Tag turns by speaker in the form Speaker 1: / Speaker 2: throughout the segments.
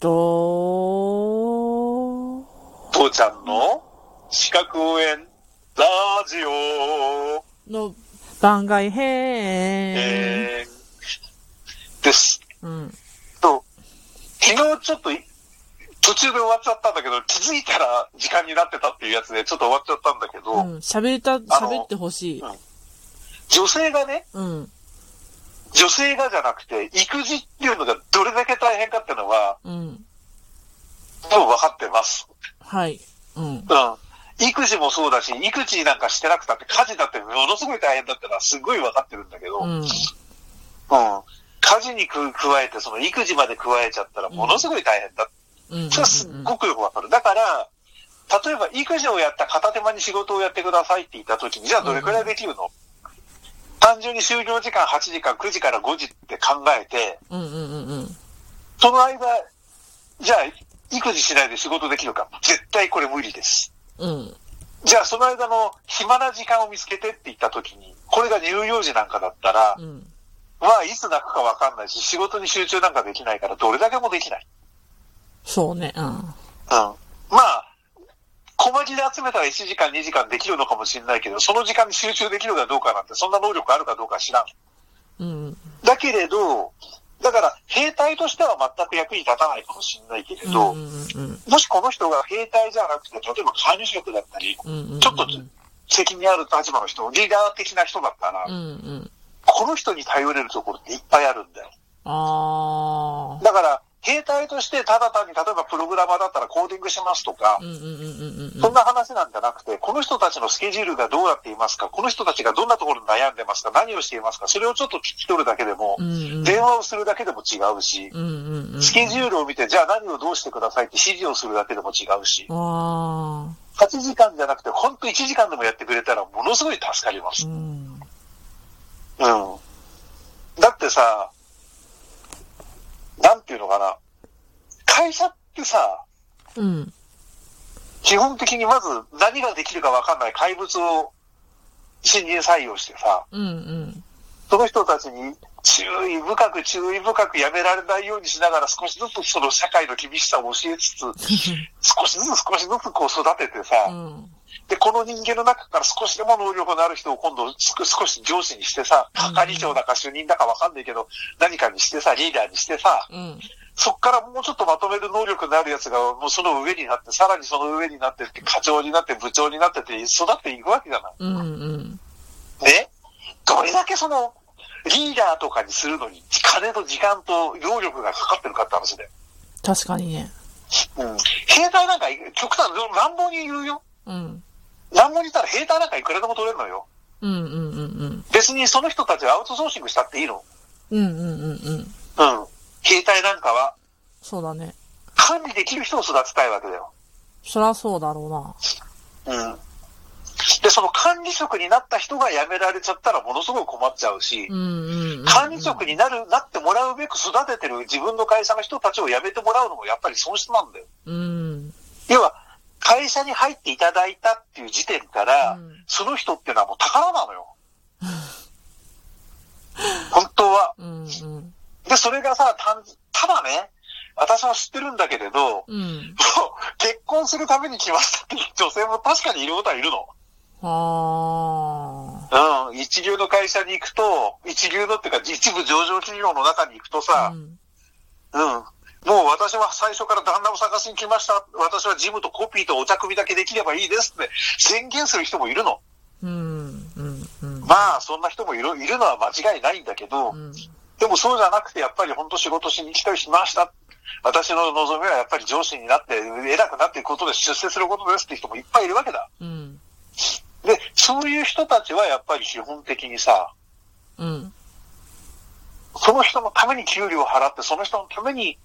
Speaker 1: と、
Speaker 2: 父ちゃんの資格応援ラジオ、
Speaker 1: の番外編、
Speaker 2: えー、です。
Speaker 1: うん。
Speaker 2: と、昨日ちょっとい途中で終わっちゃったんだけど、気づいたら時間になってたっていうやつでちょっと終わっちゃったんだけど、
Speaker 1: うん。喋りた、喋ってほしい。
Speaker 2: 女性がね、
Speaker 1: うん。
Speaker 2: 女性がじゃなくて、育児っていうのがどれだけ大変かっていうのは、
Speaker 1: うん。
Speaker 2: もう分かってます。
Speaker 1: はい。うん。
Speaker 2: うん。育児もそうだし、育児なんかしてなくたって、家事だってものすごい大変だってのはすごい分かってるんだけど、
Speaker 1: う
Speaker 2: うん。
Speaker 1: ん。
Speaker 2: 家事にく加えて、その育児まで加えちゃったらものすごい大変だ。
Speaker 1: うん。
Speaker 2: それはすっごくよく分かる。だから、例えば育児をやった片手間に仕事をやってくださいって言った時に、じゃあどれくらいできるの、単純に就業時間8時間、9時から5時って考えて、
Speaker 1: うんうんうんうん。
Speaker 2: その間、じゃあ育児しないで仕事できるか絶対これ無理です。
Speaker 1: うん。
Speaker 2: じゃあその間の暇な時間を見つけてって言った時に、これが乳幼児なんかだったら、
Speaker 1: うん。
Speaker 2: まあいつ泣くかわかんないし、仕事に集中なんかできないから、どれだけもできない。
Speaker 1: そうね。うん。
Speaker 2: うん。まあ、小巻きで集めたら1時間2時間できるのかもしれないけど、その時間に集中できるかどうかなんて、そんな能力あるかどうか知らん。
Speaker 1: うん。
Speaker 2: だけれど、だから、兵隊としては全く役に立たないかもしれないけれど、
Speaker 1: うんうんうん
Speaker 2: もしこの人が兵隊じゃなくて、例えば管理職だったり、
Speaker 1: うんうんうん。
Speaker 2: ちょっと責任ある立場の人、リーダー的な人だったら、
Speaker 1: うんうん。
Speaker 2: この人に頼れるところっていっぱいあるんだよ。
Speaker 1: ああ。
Speaker 2: だから、兵隊としてただ単に、例えばプログラマーだったらコーディングしますとか。そんな話なんじゃなくて、この人たちのスケジュールがどうなっていますか、この人たちがどんなところに悩んでますか、何をしていますか、それをちょっと聞き取るだけでも
Speaker 1: う、んうん。
Speaker 2: 電話をするだけでも違うし、
Speaker 1: うんうんうん。
Speaker 2: スケジュールを見て、じゃあ何をどうしてくださいって指示をするだけでも違うし、
Speaker 1: あ
Speaker 2: 8時間じゃなくて、ほんと1時間でもやってくれたらものすごい助かりま
Speaker 1: あ。
Speaker 2: す
Speaker 1: う。ん。
Speaker 2: うん。だってさ、なんていうのかな、会社ってさ、
Speaker 1: うん。
Speaker 2: 基本的にまず何ができるかわかんない怪物を新人採用してさ、
Speaker 1: うんうん。
Speaker 2: その人たちに注意深く注意深くやめられないようにしながら少しずつその社会の厳しさを教えつつ、少しずつ少しずつこう育ててさ、
Speaker 1: うん。
Speaker 2: で、この人間の中から少しでも能力のある人を今度少少し上司にしてさ、係長だか主任だかわかんないけど、何かにしてさ、リーダーにしてさ、
Speaker 1: うん。
Speaker 2: そっからもうちょっとまとめる能力のあるやつがもうその上になって、さらにその上になってって、課長になって部長になってって育っていくわけじゃない。
Speaker 1: うんうん。
Speaker 2: ね？どれだけその、リーダーとかにするのに、金と時間と労力がかかってるかって話で。
Speaker 1: 確かにね。
Speaker 2: うん。兵隊なんか、極端、乱暴に言うよ。
Speaker 1: うん。
Speaker 2: 乱暴に言ったら兵隊なんかいくらでも取れるのよ。
Speaker 1: うんうんうん
Speaker 2: 別にその人たちはアウトソーシングしたっていいの？
Speaker 1: うん。うんうんうんうん。
Speaker 2: うん。兵隊なんかは、
Speaker 1: そうだね。
Speaker 2: 管理できる人を育てたいわけだよ。
Speaker 1: そらそうだろうな。
Speaker 2: うん。で、その管理職になった人が辞められちゃったらものすごい困っちゃうし、
Speaker 1: うんうんうん。
Speaker 2: 管理職になる、なってもらうべく育ててる自分の会社の人たちを辞めてもらうのもやっぱり損失なんだよ。
Speaker 1: うん。
Speaker 2: 要は、会社に入っていただいたっていう時点から、
Speaker 1: うん
Speaker 2: その人っていうのはもう宝なのよ。本当は。
Speaker 1: うんうん。
Speaker 2: で、それがさ、単ただね、私は知ってるんだけれど、もう
Speaker 1: うん。
Speaker 2: 結婚するために来ましたっていう 女性も確かにいることはいるの。
Speaker 1: あ
Speaker 2: うん。一流の会社に行くと、一流のっていうか、一部上場企業の中に行くと
Speaker 1: あ。
Speaker 2: さ
Speaker 1: う、ん。
Speaker 2: うん。もう私は最初から旦那を探しに来ました。私はジムとコピーとお茶組みだけできればいいですって宣言する人もいるの。
Speaker 1: うん。うん。うん。
Speaker 2: まあ、そんな人もいるいるのは間違いないんだけど、
Speaker 1: うん。
Speaker 2: でもそうじゃなくて、やっぱり本当仕事しに来たりしました。私の望みはやっぱり上司になって、偉くなっていくことで出世することですって人もいっぱいいるわけだ。
Speaker 1: うん。
Speaker 2: で、そういう人たちはやっぱり基本的にさ、
Speaker 1: うん。
Speaker 2: その人のために給料を払って、その人のために、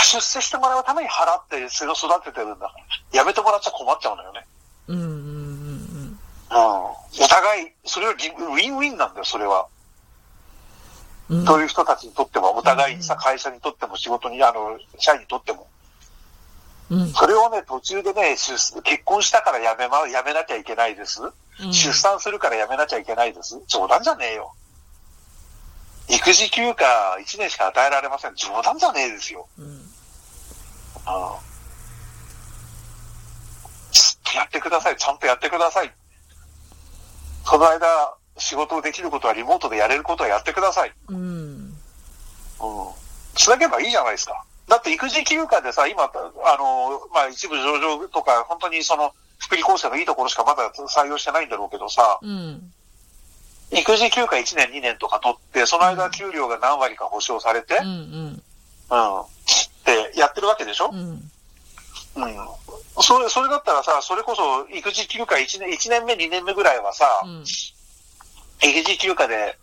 Speaker 2: 出世してもらうために払って、それを育ててるんだから。やめてもらっちゃ困っちゃうのよね。
Speaker 1: うん。うん。
Speaker 2: うん。お互い、それはギウィンウィンなんだよ、それは。
Speaker 1: うん。
Speaker 2: そういう人たちにとっても、お互いにさ、会社にとっても、仕事に、あの、社員にとっても。
Speaker 1: うん。
Speaker 2: それをね、途中でね、出結婚したからやめま、やめなきゃいけないです。
Speaker 1: うん
Speaker 2: 出産するからやめなきゃいけないです。冗談じゃねえよ。育児休暇1年しか与えられません。冗談じゃねえですよ。
Speaker 1: うん。
Speaker 2: あやってください。ちゃんとやってください。その間、仕事をできることはリモートでやれることはやってください。
Speaker 1: うん。
Speaker 2: うん。つなげばいいじゃないですか。だって育児休暇でさ、今、あの、まあ、一部上場とか、本当にその、福利厚生のいいところしかまだ採用してないんだろうけどさ、
Speaker 1: うん。
Speaker 2: 育児休暇1年2年とか取って、その間給料が何割か保証されて、
Speaker 1: うん。うん。
Speaker 2: うん。ってやってるわけでしょ？
Speaker 1: うん。
Speaker 2: うん。それ、それだったらさ、それこそ育児休暇1年、1年目2年目ぐらいはさ、
Speaker 1: うん。
Speaker 2: 育児休暇で、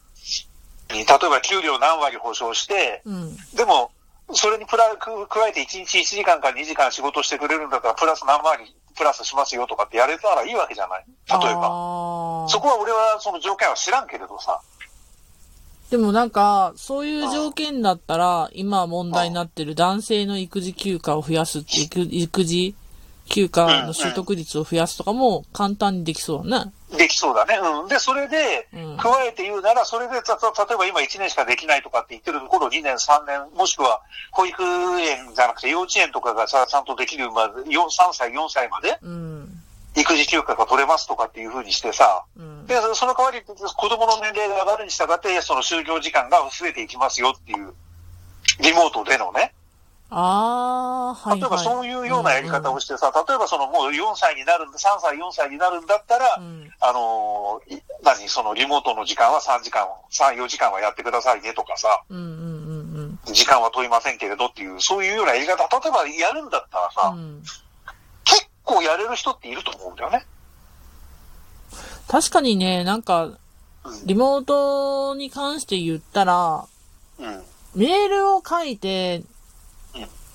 Speaker 2: 例えば給料何割保証して、
Speaker 1: うん。
Speaker 2: でも、それにプラく加えて1日1時間か2時間仕事してくれるんだったら、プラス何割プラスしますよとかってやれたらいいわけじゃない例えば。
Speaker 1: ば
Speaker 2: そこは俺はその条件は知らんけれどさ。
Speaker 1: でもなんか、そういう条件だったら、今問題になってる男性の育児休暇を増やすって、育育児休暇の取得率を増やすとかも簡単にできそうだね。
Speaker 2: できそうだね。うん。で、それで
Speaker 1: うん、
Speaker 2: 加えて言うなら、それで、たた例えば今1年しかできないとかって言ってるところ2年、3年、もしくは保育園じゃなくて幼稚園とかがさ、ちゃんとできるまで、4 3歳、4歳まで
Speaker 1: うん。
Speaker 2: 育児休暇が取れますとかっていう風にしてさ、
Speaker 1: うん。
Speaker 2: で、その代わり子供の年齢が上がるに従って、その就業時間が増えていきますよっていう、リモートでのね。
Speaker 1: ああ、はい、はい。
Speaker 2: 例えばそういうようなやり方をしてさ、例えばそのもう4歳になるんだ、3歳、4歳になるんだったら、
Speaker 1: うん。
Speaker 2: あの何、そのリモートの時間は3時間、3、4時間はやってくださいねとかさ、
Speaker 1: うん。うん。うん。うん。
Speaker 2: 時間は問いませんけれどっていう、そういうようなやり方、例えばやるんだったらさ、
Speaker 1: うん。
Speaker 2: 結構やれる人っていると思うんだよね。
Speaker 1: 確かにね、なんか、
Speaker 2: うん
Speaker 1: リモートに関して言ったら、
Speaker 2: うん。
Speaker 1: メールを書いて
Speaker 2: うん、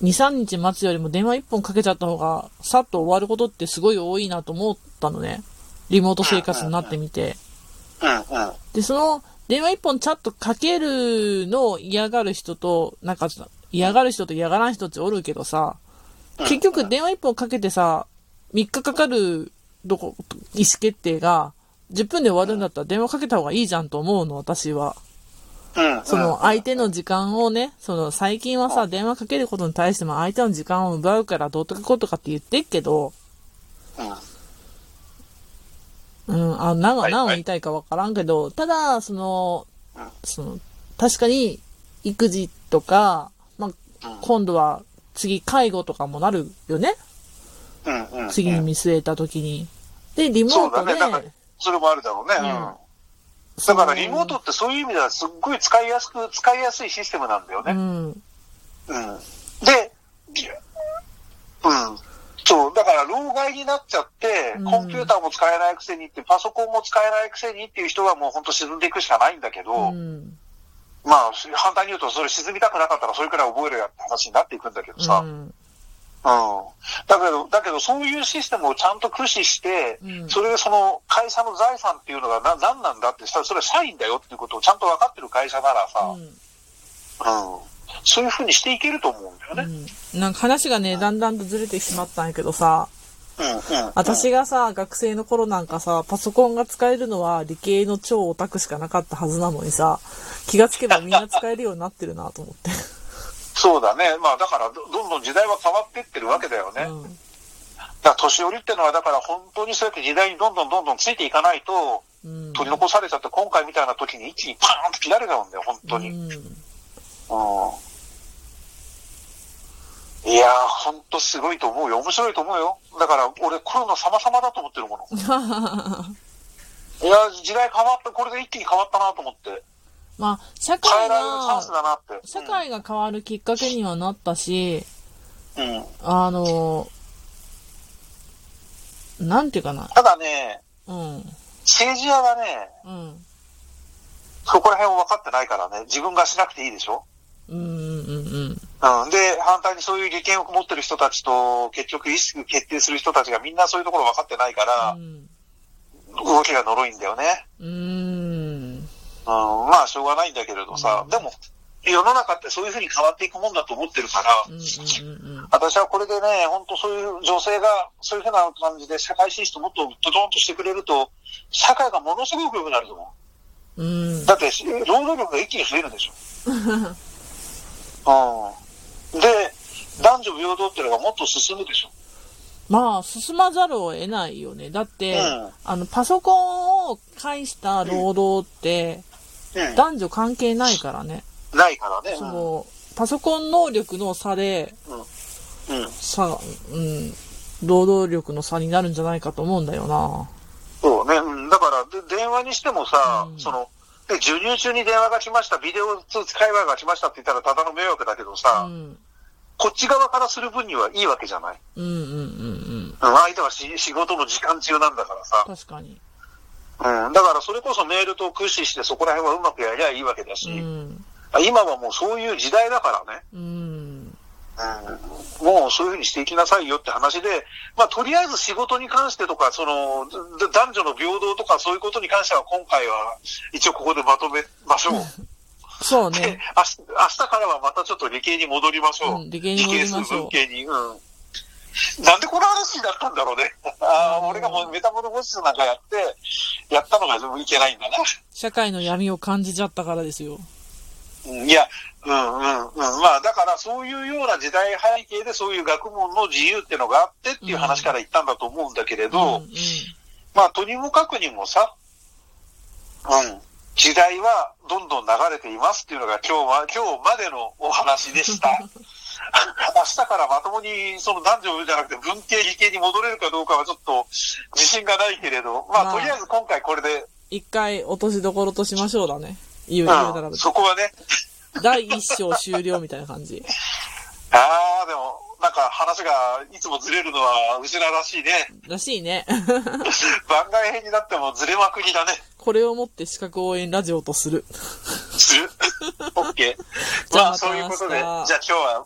Speaker 1: 2、3日待つよりも電話1本かけちゃった方が、さっと終わることってすごい多いなと思ったのね。リモート生活になってみて。で、その、電話1本チャットかけるのを嫌がる人と、なんか、嫌がる人と嫌がらん人っておるけどさ、結局電話1本かけてさ、3日かかるどこ、意思決定が、10分で終わるんだったら電話かけた方がいいじゃんと思うの、私は。
Speaker 2: うん。
Speaker 1: その相手の時間をね、その最近はさ、電話かけることに対しても相手の時間を奪うからどうとかこうとかって言ってっけど、
Speaker 2: うん。
Speaker 1: うん、あ、何を、
Speaker 2: はい
Speaker 1: 何を言いたいかわからんけど、ただ、その
Speaker 2: うん、
Speaker 1: その、確かに育児とか、まあ、今度は次介護とかもなるよね。
Speaker 2: うん。うん。
Speaker 1: 次に見据えた時に。で、リモートで、
Speaker 2: それもあるだろうね。うん。だからリモートってそういう意味ではすっごい使いやすく、使いやすいシステムなんだよね。
Speaker 1: うん、
Speaker 2: うん。で、うん。そう、だから、老害になっちゃって、
Speaker 1: うん
Speaker 2: コンピューターも使えないくせにって、パソコンも使えないくせにっていう人はもう本当沈んでいくしかないんだけど、
Speaker 1: うん、
Speaker 2: まあ、反対に言うと、それ沈みたくなかったらそれくらい覚えるやって話になっていくんだけどさ、
Speaker 1: うん、
Speaker 2: うん。だけど、だけど、そういうシステムをちゃんと駆使して、
Speaker 1: うん
Speaker 2: それでその会社の財産っていうのがな何なんだってさ、それは社員だよっていうことをちゃんと分かってる会社ならさ、うん。そういうふうにしていけると思うんだよね。
Speaker 1: うん。なんか話がね、だんだんとずれてしまったんやけどさ、
Speaker 2: うん、うん。
Speaker 1: 私がさ、学生の頃なんかさ、パソコンが使えるのは理系の超オタクしかなかったはずなのにさ、気がつけばみんな使えるようになってるなと思って。
Speaker 2: そうだね。まあだからど、どんどん時代は変わっていってるわけだよね。
Speaker 1: うん。
Speaker 2: だから年寄りってのは、だから本当にそうやって時代にどんどんどんどんついていかないと、
Speaker 1: うん。
Speaker 2: 取り残されちゃって、今回みたいな時に一気にパーンと切られちゃうんだよ、本当に。うん。
Speaker 1: うん。
Speaker 2: いやー、本当すごいと思うよ。面白いと思うよ。だから、俺コロナ様々だと思ってるもの。いや、時代変わった、これで一気に変わったなと思って。
Speaker 1: まあ、社
Speaker 2: 変
Speaker 1: 会が。社会が変わるきっかけにはなったし、
Speaker 2: うん。うん。
Speaker 1: あの、なんていうかな。
Speaker 2: ただね、
Speaker 1: うん。
Speaker 2: 政治家がね、
Speaker 1: うん。
Speaker 2: そこら辺を分かってないからね、自分がしなくていいでしょ？
Speaker 1: うんうんうん
Speaker 2: うん。で、反対にそういう利権を持ってる人たちと、結局意思決定する人たちがみんなそういうところ分かってないか
Speaker 1: う
Speaker 2: ら、
Speaker 1: ん。
Speaker 2: 動きがのろいんだよね。
Speaker 1: うん。うん。
Speaker 2: うん。まあ、しょうがないんだけれどさ、
Speaker 1: うん
Speaker 2: でも、世の中ってそういうふうに変わっていくもんだと思ってるから、
Speaker 1: うんうんうん
Speaker 2: 私はこれでね、本当そういう女性が、そういうふうな感じで社会進出もっとドドンとしてくれると、社会がものすごく良くなると思う。
Speaker 1: うん。
Speaker 2: だって、労働力が一気に増えるでしょ。うん。で、男男女平等っていうのがもっと進むでしょ。
Speaker 1: まあ、進まざるを得ないよね。だって、
Speaker 2: うん
Speaker 1: あの、パソコンを介した労働って、
Speaker 2: うん。
Speaker 1: 男女関係ないからね。
Speaker 2: ないからね。
Speaker 1: その、パソコン能力の差で、
Speaker 2: うん。うん。
Speaker 1: さ、うん、労働力の差になるんじゃないかと思うんだよな。
Speaker 2: そうね。うん。だから、で電話にしてもさ、
Speaker 1: うん
Speaker 2: その、で授乳中に電話が来ました、ビデオ通知会話が来ましたって言ったらただの迷惑だけど
Speaker 1: う
Speaker 2: さ、
Speaker 1: ん。
Speaker 2: こっち側からする分にはいいわけじゃない？
Speaker 1: うんうんうんうん。
Speaker 2: うん相手はし仕事の時間中なんだからさ。
Speaker 1: 確かに。
Speaker 2: うん。だからそれこそメールと駆使してそこら辺はうまくやりゃいいわけだし、
Speaker 1: うん。
Speaker 2: 今はもうそういう時代だからね。
Speaker 1: うん。
Speaker 2: うんもうそういうふうにしていきなさいよって話で、まあ、とりあえず仕事に関してとか、その、だ男女の平等とかそういうことに関しては今回は一応ここでまとめましょう。で
Speaker 1: そうね。
Speaker 2: 明日、からはまたちょっと理系に戻りましょう。
Speaker 1: うん理系に戻りましょう
Speaker 2: 理系数文系に。うん。なんでこの話になったんだろうね。ああ、俺がもうメタモルフォーシスなんかやって、やったのがいけないんだな。
Speaker 1: 社会の闇を感じちゃったからですよ。
Speaker 2: いや、うんうんうん。まあ、だからそういうような時代背景でそういう学問の自由っていうのがあってっていう話から言ったんだと思うんだけれど、
Speaker 1: うんうん。
Speaker 2: まあ、とにもかくにもさ、うん。時代はどんどん流れていますっていうのが今日は、今日までのお話でした。明日からまともにその男女じゃなくて文系理系に戻れるかどうかはちょっと自信がないけれど、まあ、
Speaker 1: まあ
Speaker 2: とりあえず今回これで、
Speaker 1: 一回落としどころとしましょうだね。言う、言うなら
Speaker 2: うん、そこはね、
Speaker 1: 第一章終了みたいな感じ。
Speaker 2: ああ、でも、なんか話がいつもずれるのはうちららしいね。
Speaker 1: らしいね。
Speaker 2: 番外編になってもずれまくりだね。
Speaker 1: これをもって資格応援ラジオとする。
Speaker 2: する。オッケー。
Speaker 1: じゃあ
Speaker 2: まあ、そういうことで、じゃあ今日は